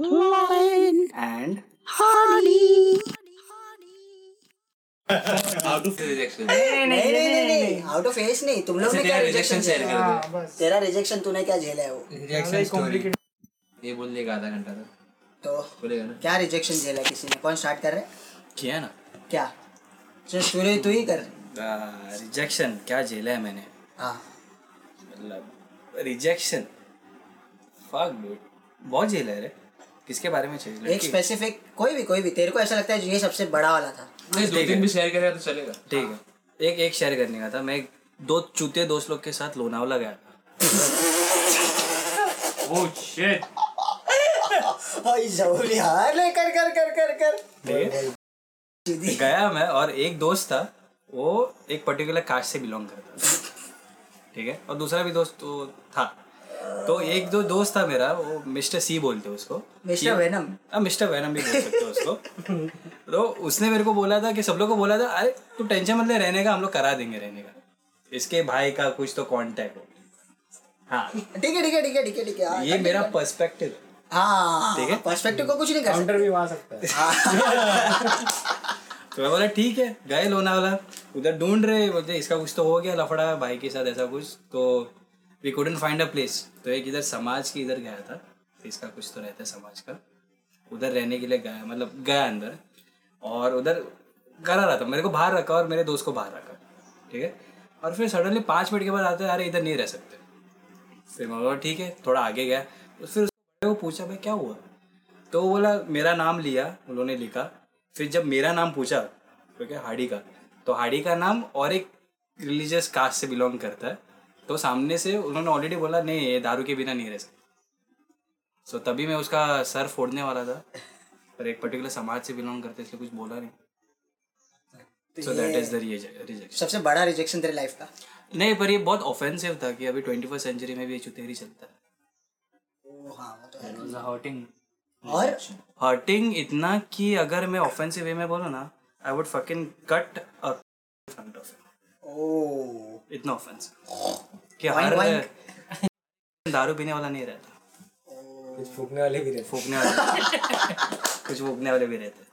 Lion and Honey. Out of rejection नहीं नहीं नहीं नहीं आउट ऑफ़ फेस नहीं. तुम लोग ने क्या रिजेक्शन शेयर कर। हाँ, तेरा रिजेक्शन तूने क्या झेला है वो? रिजेक्शन स्टोरी ये बोल देगा आधा घंटा तक। तो बोलेगा ना? क्या रिजेक्शन झेला किसी ने? कौन स्टार्ट कर रहे किया ना। क्या? स्टोरी तू ही कर। रिजेक्शन क्या झेला है मैंने? हाँ। मतलब रिजेक्शन फक डूड बहुत झेला है रे। किसके बारे में चाहिए? एक स्पेसिफिक कोई भी कोई भी तेरे को ऐसा लगता है जो ये सबसे बड़ा वाला था। नहीं दो तीन भी शेयर करेगा तो चलेगा। ठीक है। एक एक शेयर करने का था। मैं दो चूते दोस्त लोग के साथ लोनावला गया था। ओह शिट भाई ज़रूरी यार ले कर कर कर कर कर। गया मैं और एक दोस्त था वो एक पर्टिकुलर कास्ट से बिलोंग करता था। ठीक है? और दूसरा भी दोस्त तो था। तो एक दो दोस्त था मेरा वो मिस्टर सी बोलते उसको। मिस्टर वेनम हाँ मिस्टर वैनम भी बोल सकते हो उसको। तो उसने मेरे को बोला था कि सब लोग को बोला था अरे तू टेंशन मत ले रहने का हम लोग करा देंगे रहने का। इसके भाई का कुछ तो कांटेक्ट हो हाँ। ठीक है ठीक है ठीक है ठीक है ठीक है। हाँ, ये मेरा पर्सपेक्टिव हाँ ठीक है। पर्सपेक्टिव को कुछ नहीं कर सकते। काउंटर भी सकता है। तो मैं बोला ठीक है गए लोनावाला। उधर ढूंढ रहे बोलते इसका कुछ तो हो गया लफड़ा भाई के साथ ऐसा कुछ तो we couldn't find a place तो एक इधर समाज के इधर गया था। तो इसका कुछ तो रहता है समाज का। उधर रहने के लिए गया मतलब गया अंदर। और उधर करा रहा था। मेरे को बाहर रखा और मेरे दोस्त को बाहर रखा। ठीक है? और फिर सडनली पाँच मिनट के बाद आते हैं, अरे इधर नहीं रह सकते। फिर मैं बोला ठीक है। थोड़ा आगे गया। तो फिर वो पूछा भाई क्या हुआ? तो बोला मेरा नाम लिया। उन्होंने लिखा। फिर जब मेरा नाम पूछा तो क्या हाड़ी का तो हाड़ी का नाम और एक रिलीजियस कास्ट से बिलोंग करता है। तो सामने से उन्होंने ऑलरेडी बोला नहीं ये दारू के बिना नहीं रह सकते. सो so, तभी मैं उसका सर फोड़ने वाला था। पर एक पर्टिकुलर समाज से बिलोंग करते इसलिए कुछ बोला नहीं। So that is the rejection सबसे बड़ा रिजेक्शन तेरे लाइफ का? नहीं पर ये बहुत ऑफेंसिव था कि अभी ट्वेंटी फ़र्स्ट सेंचुरी में भी ये चुतेरी चलता है। ओ हाँ वो तो है। हर्टिंग और? हर्टिंग इतना कि अगर मैं ऑफेंसिव वे में बोलूँ ना I would fucking cut a front of oh इतना ऑफेंसिव कि हर दारू पीने वाला नहीं रहता। कुछ फूकने वाले भी रहते। फूकने वाले। कुछ फूकने वाले भी रहते।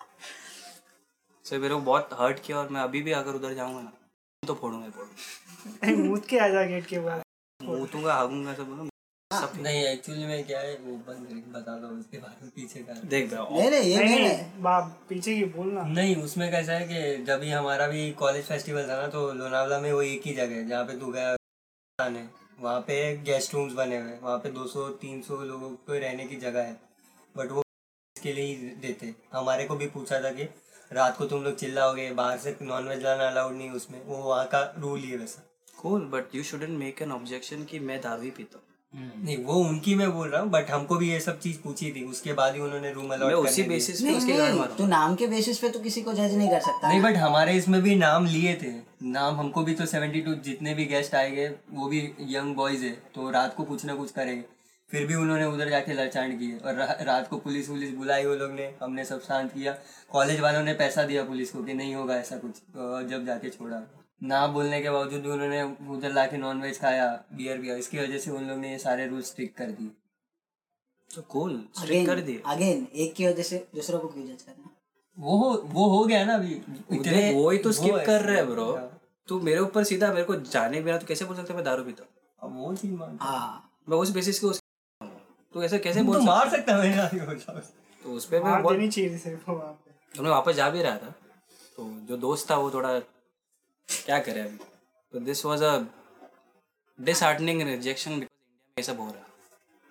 सो मेरे को बहुत हर्ट किया और मैं अभी भी अगर उधर जाऊँगा ना तो फोड़ूँगा ही फोड़ूँगा। मूत के आ जा गेट के बाद। मूतूँगा हागूँगा सब बोलो नहीं एक्चुअली में क्या है वो बंद करके बता दो उसके बारे में पीछे का देख भाई नहीं नहीं ये नहीं है। बाप पीछे की बोलना नहीं उसमें कैसा है कि जब भी हमारा भी कॉलेज फेस्टिवल था ना तो लोनावला में वो एक ही जगह है जहाँ पे तू गया आने वहाँ पे गेस्ट रूम्स बने हुए हैं। वहाँ पे 200-300 लोगों को रहने की जगह है। बट वो इसके लिए ही देते। हमारे को भी पूछा था कि रात को तुम लोग चिल्लाओगे, बाहर से नॉन वेज लाना अलाउड नहीं है उसमें। वो वहाँ का रूल ही है वैसा। Cool but you shouldn't make an objection कि मैं ही पीता हूँ। नहीं वो उनकी मैं बोल रहा हूँ बट हमको भी ये सब चीज़ पूछी थी। उसके बाद ही उन्होंने रूम मैं अलाउड उसी बेसिस पे नहीं उसके घर नहीं मारा। तू नाम के बेसिस पे तो किसी को जज नहीं कर सकता। नहीं बट हमारे इसमें भी नाम लिए थे। नाम हमको भी तो सेवेंटी टू जितने भी गेस्ट आए गए वो भी यंग बॉयज़ है तो रात को कुछ ना कुछ करेंगे। फिर भी उन्होंने उधर जाके लड़चांड किए और रा, रात को पुलिस वुलिस बुलाई वो लोग ने हमने सब शांत किया। कॉलेज वालों ने पैसा दिया पुलिस को कि नहीं होगा ऐसा कुछ जब जाके छोड़ा। ना बोलने के बावजूद भी उन्होंने उधर लाके नॉन वेज खाया बियर पिया। इसकी वजह से उन लोग ने ये सारे रूल स्ट्रिक कर दिए। तो कूल स्ट्रिक कर दिए। अगेन एक की वजह से दूसरों को क्यों जज करना वो हो वो हो गया ना अभी। देख, वो ही तो स्किप कर रहे है ब्रो। तू मेरे ऊपर सीधा मेरे को जाने बिना तो कैसे बोल सकते मैं दारू पीता अब वो चीज़ मान हाँ। मैं उस बेसिस के तू ऐसे कैसे बोल तो मार सकता है नहीं बोल। तो उस पे मैं बहुत देनी चाहिए सिर्फ़ वहाँ पे। वापस जा भी रहा था तो जो दोस्त था वो थोड़ा क्या करे अभी? तो this was a disheartening rejection because India में ये सब हो रहा।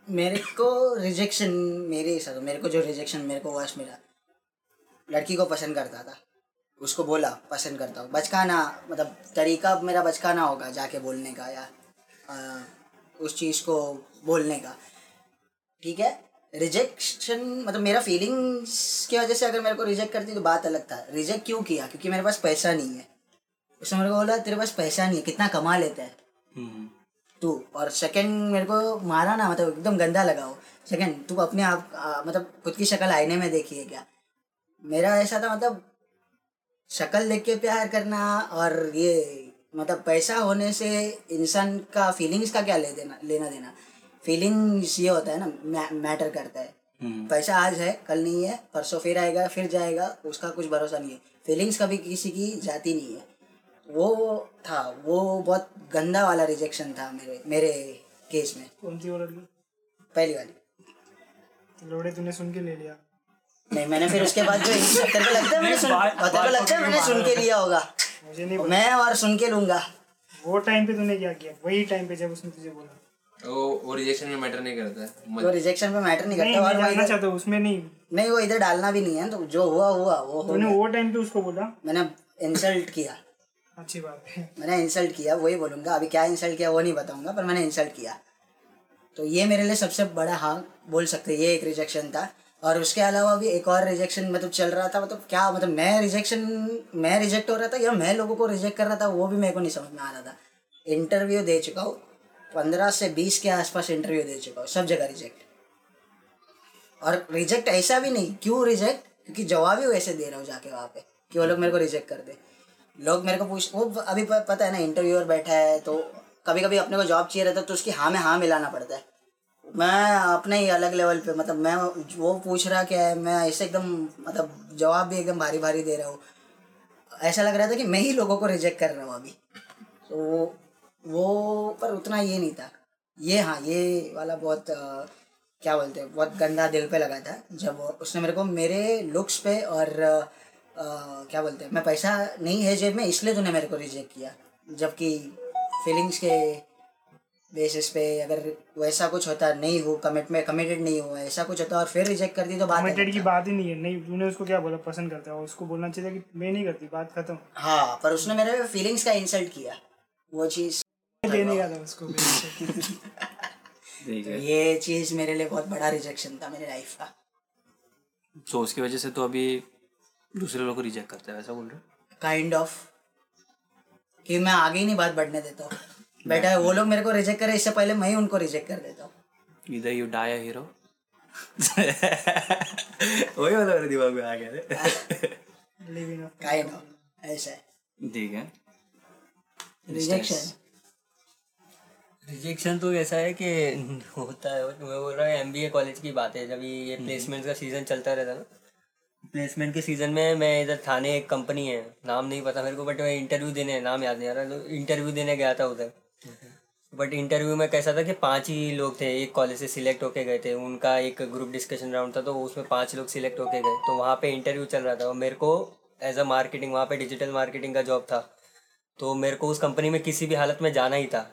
मेरे को रिजेक्शन मेरे हिसाब मेरे को जो रिजेक्शन मेरे को वर्ष मिला लड़की को पसंद करता था। उसको बोला पसंद करता हूँ। बचकाना मतलब तरीका मेरा बचकाना होगा जाके बोलने का या आ, उस चीज़ को बोलने का। ठीक है? रिजेक्शन मतलब मेरा फीलिंग्स की वजह से अगर मेरे को रिजेक्ट करती तो बात अलग था। रिजेक्ट क्यों किया? क्योंकि मेरे पास पैसा नहीं है। उसने मेरे को बोला तेरे पास पैसा नहीं है कितना कमा लेता है? हम्म। तू और सेकंड मेरे को मारा ना मतलब एकदम गंदा लगा हो सेकंड तू अपने आप आ, मतलब खुद की शक्ल आईने में देखी है क्या? मेरा ऐसा था मतलब शक्ल देख के प्यार करना और ये मतलब पैसा होने से इंसान का फीलिंग्स का क्या ले देना लेना देना? फीलिंग्स ये होता है ना मै, मैटर करता है। हम्म। पैसा आज है कल नहीं है परसों फिर आएगा फिर जाएगा उसका कुछ भरोसा नहीं है। फीलिंग्स कभी किसी की जाती नहीं है। वो था वो बहुत गंदा वाला रिजेक्शन था मेरे मेरे केस में। कौन सी वो लड़की पहली वाली। लोड़े तूने सुन के ले लिया। नहीं मैंने फिर उसके बाद जो तेरे को लगता है मैंने सुन तेरे को लगता है मैंने सुन के लिया होगा। मुझे नहीं मैं और सुन के लूँगा। वो टाइम पे तूने क्या किया? वही टाइम पे जब उसने तुझे बोला। वो वो रिजेक्शन में मैटर नहीं करता है। तो रिजेक्शन पे मैटर नहीं करता और वो इधर चाहता हूँ उसमें नहीं। नहीं वो इधर डालना भी नहीं है तो जो हुआ हुआ वो तूने वो टाइम पे उसको बोला? मैंने इंसल्ट किया। अच्छी बात है। मैंने इंसल्ट किया, वही बोलूँगा। अभी क्या इंसल्ट किया वो नहीं बताऊँगा, पर मैंने इंसल्ट किया। तो ये मेरे लिए सबसे बड़ा हाँ बोल सकते ये एक रिजेक्शन था। और उसके अलावा भी एक और रिजेक्शन मतलब चल रहा था मतलब क्या मतलब मैं रिजेक्शन मैं रिजेक्ट हो रहा था या मैं लोगों को रिजेक्ट कर रहा था, वो भी मेरे को नहीं समझ में आ रहा था। इंटरव्यू दे चुका हूँ, पंद्रह से बीस के आसपास इंटरव्यू दे चुका हूँ, सब जगह रिजेक्ट और रिजेक्ट ऐसा भी नहीं, क्यों रिजेक्ट क्योंकि जवाब ही वैसे दे रहा हूँ जाके वहाँ पे, कि वो लोग मेरे को रिजेक्ट कर दे। लोग मेरे को पूछ वो अभी पता है ना इंटरव्यूअर बैठा है तो कभी कभी अपने को जॉब चाहिए रहता है तो उसकी हाँ में हाँ मिलाना पड़ता है। मैं अपने ही अलग लेवल पे मतलब मैं वो पूछ रहा क्या है मैं ऐसे एकदम मतलब जवाब भी एकदम भारी भारी दे रहा हूँ। ऐसा लग रहा था कि मैं ही लोगों को रिजेक्ट कर रहा हूँ अभी। तो वो वो पर उतना ये नहीं था। ये हाँ ये वाला बहुत अ, क्या बोलते हैं बहुत गंदा दिल पे लगा था जब उसने मेरे को मेरे लुक्स पे और क्या बोलते हैं? मैं पैसा नहीं है जेब में इसलिए तूने मेरे को रिजेक्ट किया। जबकि फीलिंग्स के बेसिस पे अगर वैसा कुछ होता नहीं हो कमिट में कमिटेड नहीं हुआ ऐसा कुछ होता और फिर रिजेक्ट कर दी तो बात कमिटेड की बात ही नहीं है। नहीं तूने उसको क्या बोला? पसंद करता है। उसको बोलना चाहिए कि मैं नहीं करती बात खत्म। हाँ पर उसने मेरे फीलिंग्स का इंसल्ट किया। वो चीज़ देने का था उसको ये चीज़ मेरे लिए बहुत बड़ा रिजेक्शन था मेरी लाइफ का। तो उसकी वजह से तो अभी दूसरे लोग को रिजेक्ट करता है वैसा बोल रहे हो? काइंड ऑफ़ कि मैं आगे ही नहीं बात बढ़ने देता हूँ। बेटा है वो लोग मेरे को रिजेक्ट करे इससे पहले मैं ही उनको रिजेक्ट कर देता हूँ। इधर यू डाई अ हीरो वही वाला मेरे दिमाग में आ गया लिविंग काइंड ऑफ़ ऐसा ठीक है। रिजेक्शन रिजेक्शन तो ऐसा है कि होता है मैं बोल रहा हूँ एम कॉलेज की बात है जब ये प्लेसमेंट का सीज़न चलता रहता ना प्लेसमेंट के सीज़न में मैं इधर थाने एक कंपनी है नाम नहीं पता मेरे को बट मैं इंटरव्यू देने नाम याद नहीं आ रहा तो इंटरव्यू देने गया था उधर। बट इंटरव्यू में कैसा था कि पाँच ही लोग थे एक कॉलेज से सिलेक्ट होके गए थे उनका एक ग्रुप डिस्कशन राउंड था तो उसमें पाँच लोग सिलेक्ट होके गए तो वहाँ पे इंटरव्यू चल रहा था। और मेरे को एज अ मार्केटिंग वहाँ पे डिजिटल मार्केटिंग का जॉब था तो मेरे को उस कंपनी में किसी भी हालत में जाना ही था।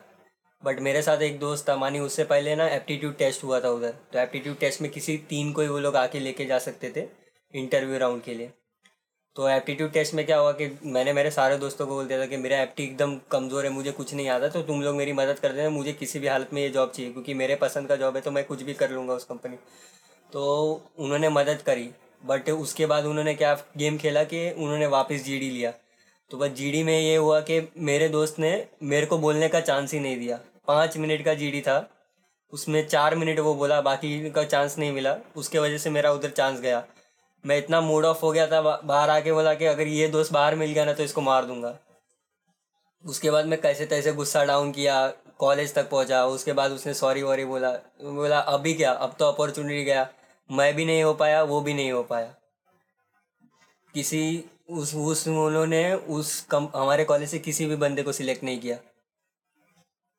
बट मेरे साथ एक दोस्त था मानी उससे पहले ना एप्टीट्यूड टेस्ट हुआ था उधर तो एप्टीट्यूड टेस्ट में किसी तीन को ही वो लोग आके लेके जा सकते थे। इंटरव्यू राउंड के लिए। तो एप्टीट्यूड टेस्ट में क्या हुआ कि मैंने मेरे सारे दोस्तों को बोल दिया था कि मेरा एप्टी एकदम कमज़ोर है, मुझे कुछ नहीं आता तो तुम लोग मेरी मदद कर देना, मुझे किसी भी हालत में ये जॉब चाहिए, क्योंकि मेरे पसंद का जॉब है तो मैं कुछ भी कर लूँगा उस कंपनी तो उन्होंने मदद करी बट उसके बाद उन्होंने क्या गेम खेला कि उन्होंने वापस जीडी लिया। तो बस जीडी में ये हुआ कि मेरे दोस्त ने मेरे को बोलने का चांस ही नहीं दिया। पाँच मिनट का जीडी था, उसमें चार मिनट वो बोला, बाकी का चांस नहीं मिला, उसके वजह से मेरा उधर चांस गया। मैं इतना मूड ऑफ़ हो गया था बाहर आके बोला कि अगर ये दोस्त बाहर मिल गया ना तो इसको मार दूँगा। उसके बाद मैं कैसे तैसे गुस्सा डाउन किया कॉलेज तक पहुँचा उसके बाद उसने सॉरी वॉरी बोला। बोला अभी क्या? अब तो अपॉर्चुनिटी गया। मैं भी नहीं हो पाया वो भी नहीं हो पाया। किसी उस उस उन्होंने उस कम हमारे कॉलेज से किसी भी बंदे को सिलेक्ट नहीं किया।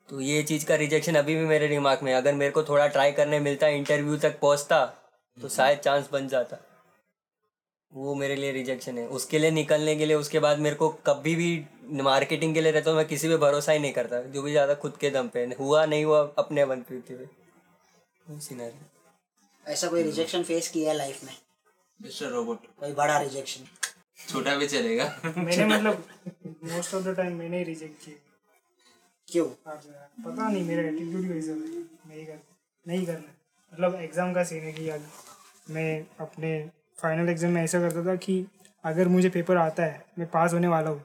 तो ये चीज़ का रिजेक्शन अभी भी मेरे दिमाग में है। अगर मेरे को थोड़ा ट्राई करने मिलता इंटरव्यू तक पहुँचता तो शायद चांस बन जाता। वो मेरे लिए रिजेक्शन है। उसके लिए निकलने के लिए उसके बाद मेरे को कभी भी मार्केटिंग के लिए रहता हूँ मैं किसी पे भरोसा ही नहीं करता। जो भी ज़्यादा खुद के दम पे हुआ नहीं हुआ अपने हुए सीनरी ऐसा कोई रिजेक्शन फेस किया है लाइफ में? मिस्टर रोबोट कोई बड़ा रिजेक्शन छोटा भी चलेगा। मैंने मतलब मोस्ट ऑफ़ द टाइम मैंने ही रिजेक्ट किया। क्यों? पता नहीं मेरा एटीट्यूड कैसे है नहीं कर नहीं करना। मतलब एग्ज़ाम का सीन है कि आज मैं अपने फाइनल एग्ज़ाम में ऐसा करता था कि अगर मुझे पेपर आता है मैं पास होने वाला हूँ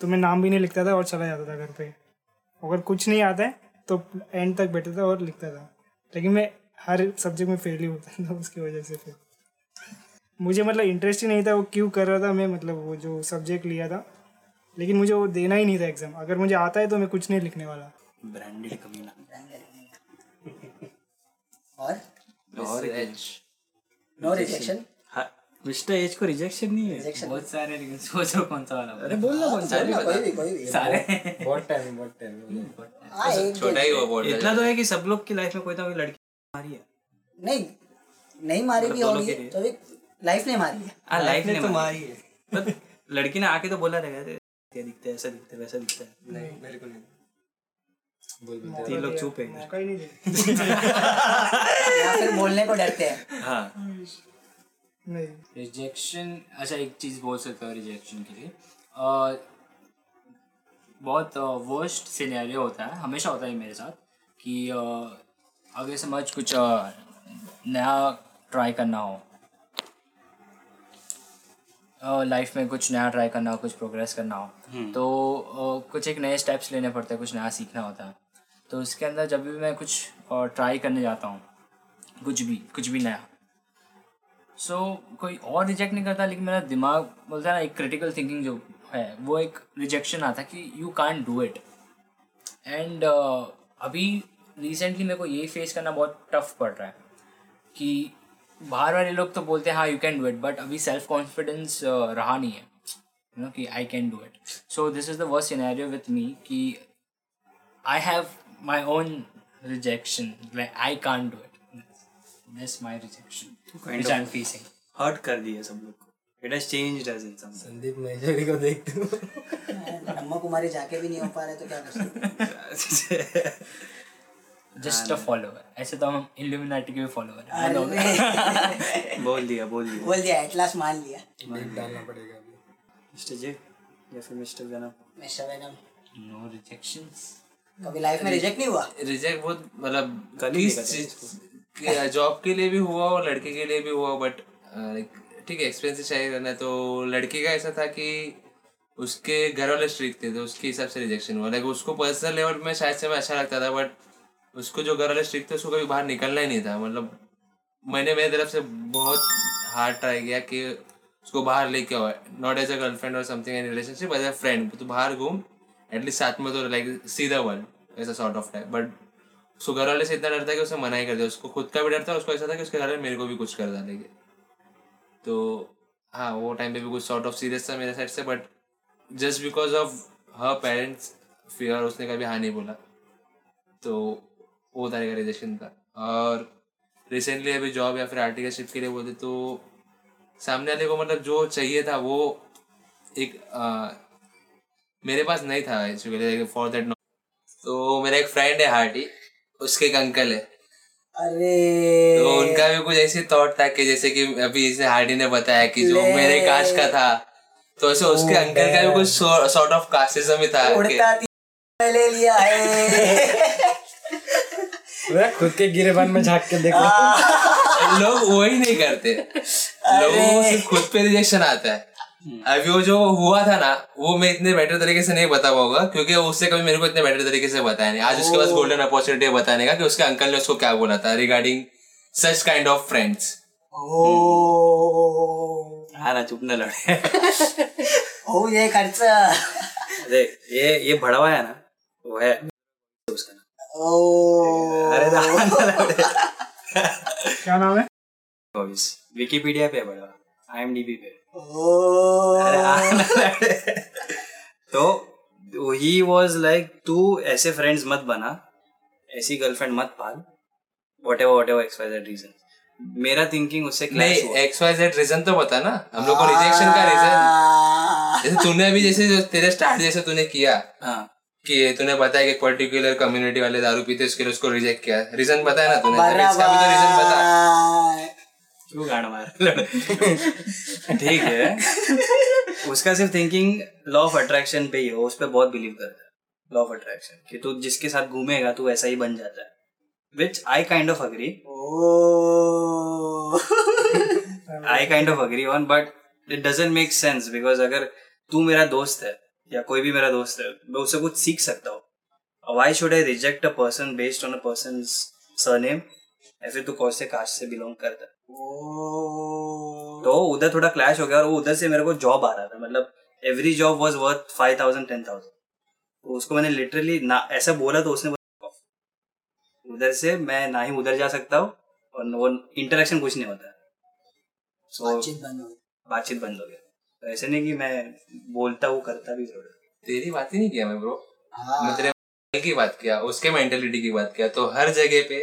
तो मैं नाम भी नहीं लिखता था और चला जाता था घर पे। अगर कुछ नहीं आता है तो एंड तक बैठता था और लिखता था। लेकिन मैं हर सब्जेक्ट में फेल ही होता था उसकी वजह से फिर। मुझे मतलब इंटरेस्ट ही नहीं था वो क्यों कर रहा था मैं मतलब वो जो सब्जेक्ट लिया था लेकिन मुझे वो देना ही नहीं था एग्ज़ाम अगर मुझे आता है तो मैं कुछ नहीं लिखने वाला। ब्रांडेड कमीना और? और H no rejection mister H को रिजेक्शन नहीं है। बहुत सारे लेकिन सोचो कौन सा वाला? अरे बोल ना कौन सा? कोई भी कोई भी। सारे। बहुत टाइम बहुत टाइम हाँ छोटा ही वो बोल इतना तो है। कि सब लोग की लाइफ में कोई ना कोई लड़की मारी है। नहीं नहीं मारी भी होगी तो भी लाइफ ने मारी है। हाँ लाइफ ने तो मारी है। पर लड़की ने आके तो बोला रहेगा "अरे, क्या दिखता है ऐसा दिखता है वैसा दिखता है। नहीं मेरे को नहीं। तीन लोग चुप है। मौका ही नहीं दे। या फिर बोलने को डरते हैं। हाँ। नहीं। रिजेक्शन अच्छा एक चीज़ बोल सकता हो रिजेक्शन के लिए। अ, बहुत वर्स्ट सिनेरियो होता है हमेशा होता है मेरे साथ कि अ, अगर समझ कुछ नया ट्राई करना हो। लाइफ में कुछ नया ट्राई करना हो कुछ प्रोग्रेस करना हो तो अ, कुछ एक नए स्टेप्स लेने पड़ते हैं कुछ नया सीखना होता है। तो उसके अंदर जब भी मैं कुछ ट्राई करने जाता हूँ कुछ भी कुछ भी नया सो कोई और रिजेक्ट नहीं करता, लेकिन मेरा दिमाग बोलता है ना, एक क्रिटिकल थिंकिंग जो है, वो एक रिजेक्शन आता कि you can do it and अभी रिसेंटली मेरे को ये फेस करना बहुत टफ पड़ रहा है कि बाहर वाले लोग तो बोलते हैं हाँ you can do it but अभी सेल्फ कॉन्फिडेंस रहा नहीं है यू नो कि I can do it so this is the worst scenario with me कि I have my own rejection like I can do it this my rejection kind which of- I'm facing. Hurt कर दिया सब लोग को। It has changed as in some Sandeep Maheshwari को देखते हो ब्रह्मा कुमारी जाके भी नहीं हो पा रहे तो क्या कर सकते जस्ट अ फॉलोअर ऐसे तो हम इल्यूमिनाटी के भी फॉलोअर हैं। बोल दिया बोल दिया। बोल दिया एटलास मान लिया। बीप डालना पड़ेगा अभी। मिस्टर जे या फिर Mr Venom Mr Venom no rejections कभी लाइफ में रिजेक्ट नहीं हुआ? रिजेक्ट बहुत मतलब ही चीज़ जॉब के लिए भी हुआ और लड़के के लिए भी हुआ बट ठीक है एक्सपीरियंस चाहिए रहना तो लड़के का ऐसा था कि उसके घर वाले स्ट्रिक थे तो उसके हिसाब से रिजेक्शन हुआ। लाइक उसको पर्सनल लेवल में शायद से मैं अच्छा लगता था बट उसको जो घर वाले स्ट्रिक थे, उसको कभी बाहर निकलना ही नहीं था। मतलब मैंने, मेरी तरफ़ से बहुत हार्ड ट्राई किया कि उसको बाहर लेके आओ नॉट एज अ गर्लफ्रेंड और something in relationship as a friend तो बाहर घूम एटलीस्ट साथ में तो लाइक सी द वर्ल्ड ऐसा सॉर्ट ऑफ़ टाइप बट उसको घर वाले से इतना डरता है कि उसे मना ही कर दिया उसको खुद का भी डर था उसको ऐसा था कि उसके घर वाले मेरे को भी कुछ कर डालेंगे। तो हाँ वो टाइम पे भी कुछ सॉर्ट ऑफ़ सीरियस था मेरे साइड से but just because of her parents fear उसने कभी हाँ नहीं बोला। तो वो तरह का रिजेक्शन था। और रिसेंटली अभी जॉब या फिर आर्टिकलशिप के लिए बोलते तो सामने वाले को मतलब जो चाहिए था वो एक आ, मेरे पास नहीं था फॉर दैट तो मेरा एक फ्रेंड है हार्टी उसके एक अंकल है। अरे। तो उनका भी कुछ ऐसे थॉट था कि जैसे कि अभी इसे हार्डी ने बताया कि जो मेरे कास्ट का था तो ऐसे उसके अंकल का भी कुछ सॉर्ट ऑफ़ कास्टिज्म ही था उड़ता ले लिया है। मैं खुद के गिरेबान में झाँक के देख लोग वही नहीं करते। लोगों को सिर्फ़ खुद पे रिजेक्शन आता है। अभी वो जो हुआ था ना वो मैं इतने बेटर तरीके से नहीं बता पाऊँगा क्योंकि उससे कभी मेरे को इतने बेटर तरीके से बताया नहीं। आज उसके पास गोल्डन अपॉर्चुनिटी बताने का कि उसके अंकल ने उसको क्या बोला था regarding such kind of friends हाँ ना चुप न लड़े। ओ ये खर्च। देख ये ये भड़वा है ना वो है उसका नाम। ओ। अरे ना ना क्या नाम है? विकिपीडिया पे है भड़वा आईएमडीबी पे। अरे ना तो ही वाज लाइक तू ऐसे फ्रेंड्स मत बना ऐसी गर्लफ्रेंड मत पाल whatever whatever X Y reason मेरा थिंकिंग उससे नहीं क्लैश हुआ। एक्स वाई जेड रीजन तो बता ना हम लोग को रिजेक्शन का रीजन जैसे तूने अभी जैसे तेरे स्टार्ट जैसे तूने किया हाँ। कि तूने बताया कि पर्टिकुलर कम्युनिटी वाले दारू पीते उसके लिए उसको रिजेक्ट किया। रीजन बताया ना तूने? इसका भी तो रीजन बता। क्यों गाड़ मार ठीक है। उसका सिर्फ़ थिंकिंग लॉ ऑफ़ अट्रैक्शन पे ही हो उस पर बहुत बिलीव करता है। लॉ ऑफ़ अट्रैक्शन कि तू जिसके साथ घूमेगा तू वैसा ही बन जाता है। Which I kind of agree I kind of agree on but it doesn't make sense because अगर तू मेरा दोस्त है या कोई भी मेरा दोस्त है मैं उससे कुछ सीख सकता हूँ। Why should I reject a person based on a person surname या फिर तू कौन से कास्ट से बिलोंग करता है? तो उधर थोड़ा क्लैश हो गया और वो उधर से मेरे को जॉब आ रहा था। मतलब every job was worth five thousand ten thousand तो उसको मैंने लिटरली ना ऐसा बोला तो उसने बोला, उधर से मैं ना ही उधर जा सकता हूँ और वो इंटरेक्शन कुछ नहीं होता। सो बातचीत बंद हो गई। बातचीत बंद हो गया तो ऐसे नहीं कि मैं बोलता हूँ करता भी ज़रूर तेरी बात ही नहीं किया मैं ब्रो हाँ। मैं तेरे की बात किया उसके मेंटेलिटी की बात किया तो हर जगह पे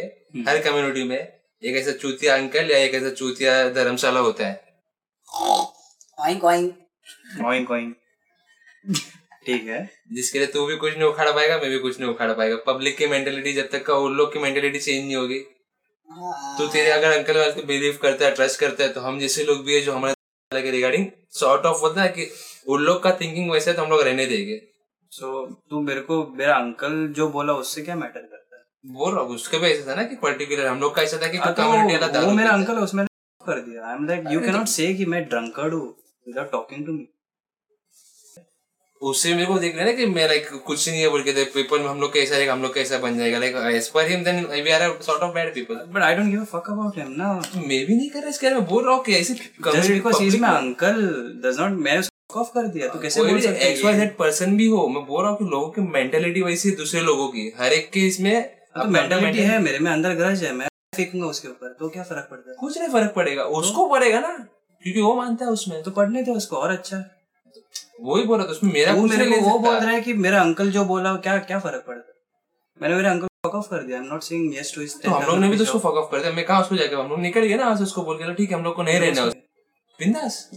हर कम्युनिटी में एक ऐसा चूतिया अंकल या एक ऐसा चूतिया धर्मशाला होता है? ऑइंक ऑइंक कोइन कोइन ठीक है। जिसके लिए तू भी कुछ नहीं उखाड़ पाएगा मैं भी कुछ नहीं उखाड़ पाएगा। पब्लिक की मेंटेलिटी जब तक का उन लोग की मेंटेलिटी चेंज नहीं होगी। तो तेरे अगर अंकल वाले बिलीव करता है ट्रस्ट करता है तो हम जैसे लोग भी है जो हमारे के रिगार्डिंग सॉर्ट ऑफ़ होता है कि उन लोग का थिंकिंग वैसे है तो हम लोग रहने देंगे। सो so, तू मेरे को मेरा अंकल जो बोला उससे क्या मैटर करता है? बोल रहा हूँ उसके भी ऐसा था ना कि पर्टिकुलर हम लोग का ऐसा था कि हाँ, तो कम्युनिटी वाला वो मेरा अंकल है, उसमें कर दिया। I am like you can not say कि मैं ड्रंकर्ड हूँ विदाउट टॉकिंग टू मी उससे मेरे को देख रहे ना कि मैं लाइक कुछ नहीं है बोल के पीपल में हम लोग कैसा हम लोग कैसा बन जाएगा। Like as per him then we are sort of bad people but I don't give a fuck about him ना। मैं भी नहीं कर रहा इसके में बोल रहा हूँ कि ऐसे just because he. Is my uncle does not उसको ऑफ़ कर दिया तो कैसे बोल सकते एक्स वाई जेड पर्सन भी हो मैं बोल रहा हूँ कि लोगों की मेंटेलिटी वैसी है दूसरे लोगों की। हर एक के इसमें तो मेंटालिटी है मेरे में अंदर ग्रज है मैं फेंकूँगा उसके ऊपर तो क्या फ़र्क पड़ता है? कुछ नहीं फ़र्क पड़ेगा उसको पड़ेगा ना क्योंकि वो मानता है उसमें। तो पढ़ने दे उसको और अच्छा। वही बोल था उसमें मेरा वो मेरे को वो बोल रहा है कि मेरा अंकल जो बोला क्या क्या फ़र्क पड़ता मैंने मेरे अंकल को ऑफ़ कर दिया I am not saying yes to his तो हम लोग ने भी तो उसको फक ऑफ़ कर दिया। मैं कहा उसको जाके हम लोग निकल गए ना से उसको बोल के ठीक है हम लोग को नहीं रहना है। बिंदास।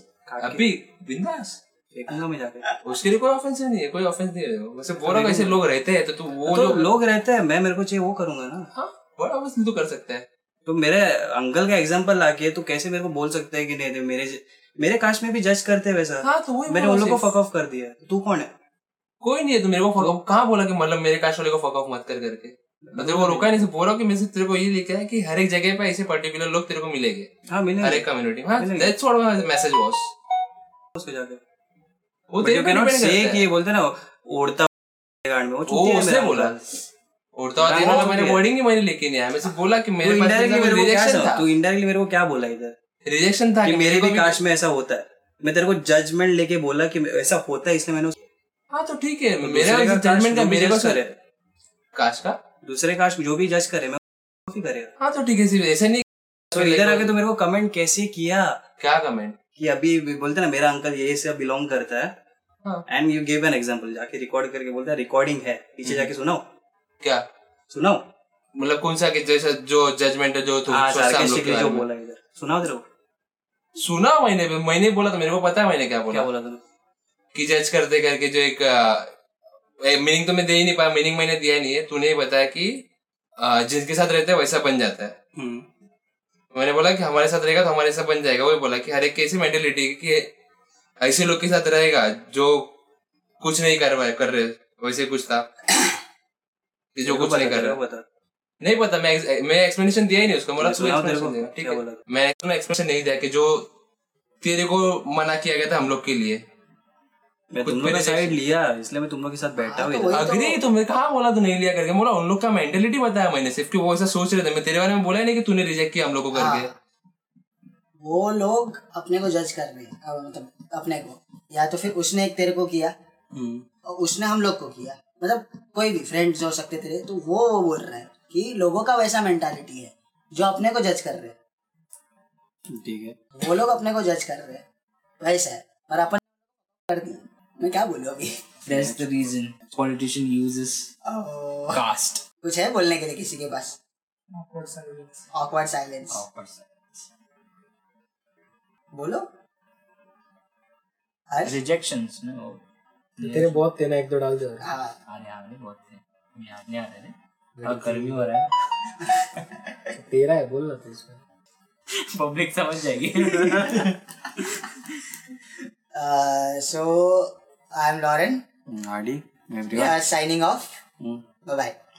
अभी बिंदास। मैं जाके। उसके लिए कोई ऑफेंस नहीं है कोई ऑफेंस नहीं है। वैसे बोल रहा ऐसे लोग रहते हैं तो तू वो तो लोग लोग रहते हैं मैं मेरे को चाहिए वो करूँगा ना। हाँ बड़ा ऑफेंस तो कर सकता है। तो मेरे अंकल का एग्जांपल लाके तो कैसे मेरे को बोल सकते हैं कि नहीं नहीं, मेरे मेरे कास्ट में भी जज करते हैं वैसा। हाँ तो वही मैंने उन लोग को फक ऑफ़ कर दिया। तू कौन है? कोई नहीं है तो मेरे को fuck off- कहाँ बोला कि मतलब मेरे कास्ट वाले को फक ऑफ़ मत कर करके? मतलब वो रोका नहीं बोल रहा हूँ कि मैं तेरे को ये लिखा है कि हर एक जगह पे ऐसे पर्टिकुलर लोग तेरे को मिलेंगे। हाँ मिले हर एक कम्युनिटी हाँ दैट्स व्हाट मैसेज वाज उसको जाके। बोलते ना उड़ता गांड में वो वो चूतिया उसने मेरा बोला। उड़ता हुआ मैंने वर्डिंग ही मैंने लेके नहीं आया मैं सिर्फ़ बोला कि मेरे पास indirectly मेरे को क्या रिजेक्शन था? तू indirectly मेरे को क्या बोला इधर? रिजेक्शन था कि मेरे भी में ऐसा होता है। मैं तेरे को जजमेंट लेके बोला कि ऐसा होता है इसलिए मैंने हाँ तो ठीक है। मेरा का जजमेंट का मेरे करे। दूसरे कास्ट जो भी जज करे मैं करेगा। हाँ तो ठीक है सिर्फ़ ऐसे नहीं तो इधर आके तो मेरे को कमेंट कैसे किया? क्या कमेंट कि अभी बोलते ना मेरा अंकल ये से बिलोंग करता हाँ। And you give an example जाके रिकॉर्ड करके बोलता है रिकॉर्डिंग है। पीछे जाके सुनाओ। क्या? सुनाओ। मतलब कौन सा कि जैसा जो जजमेंट है जो तू हाँ जो बोला इधर। सुनाओ तेरे को। सुना मैंने मैंने बोला तो मेरे को पता है मैंने क्या बोला। क्या बोला तूने? कि जज करते करके जो एक मीनिंग तो मैं दे ही नहीं पाया मीनिंग मैंने दिया नहीं है। तूने ही बताया कि जिनके साथ रहता है वैसा बन जाता है। हम्म। मैंने बोला कि हमारे साथ रहेगा तो हमारे साथ बन जाएगा। वही बोला कि हर एक की ऐसी मेंटेलिटी कि ऐसे लोग के साथ रहेगा जो कुछ नहीं कर रहा कर रहे वैसे कुछ था। कि जो कुछ नहीं कर रहा। नहीं पता मैं मैं एक्सप्लेनेशन दिया ही नहीं उसको बोला मैं तू एक्सप्लेनेशन? ठीक है। बोला? एक्सप्लेनेशन नहीं दिया कि जो तेरे को मना किया गया था हम लोग के लिए। मैं तुम लोग साइड लिया इसलिए मैं तुम लोग के साथ बैठा हाँ, हूँ तो तो- अग्री तो। मैं कहा बोला तो नहीं लिया करके? बोला उन लोग का मेंटेलिटी बताया मैंने सिर्फ़ कि वो ऐसा सोच रहे थे। मैं तेरे बारे में बोला ही नहीं कि तूने रिजेक्ट किया हम लोग को करके। हाँ। वो लोग अपने को जज कर रहे हैं। मतलब अपने को। या तो फिर उसने एक तेरे को किया हम्म। और उसने हम लोग को किया। मतलब कोई भी फ्रेंड्स हो सकते तेरे तो वो वो बोल रहा है कि लोगों का वैसा मेंटालिटी है जो अपने को जज कर रहे हैं। ठीक है। वो लोग अपने को जज कर रहे हैं। वैसा है। और अपन कर दिया मैं क्या बोलूँ अभी? That's the reason. Politician uses oh, caste. कुछ है बोलने के लिए किसी के पास? Awkward silence. ऑकवर्ड साइलेंस बोलो। Harsh Rejections, no. तेरे बहुत थे ना एक दो डाल दो हाँ यार नहीं बहुत थे। याद नहीं आ रहे थे और गर्मी हो रहा है। तेरा है बोल रहा था इसमें। पब्लिक समझ जाएगी। So I am Lauren Aadi we are signing off hmm bye bye bye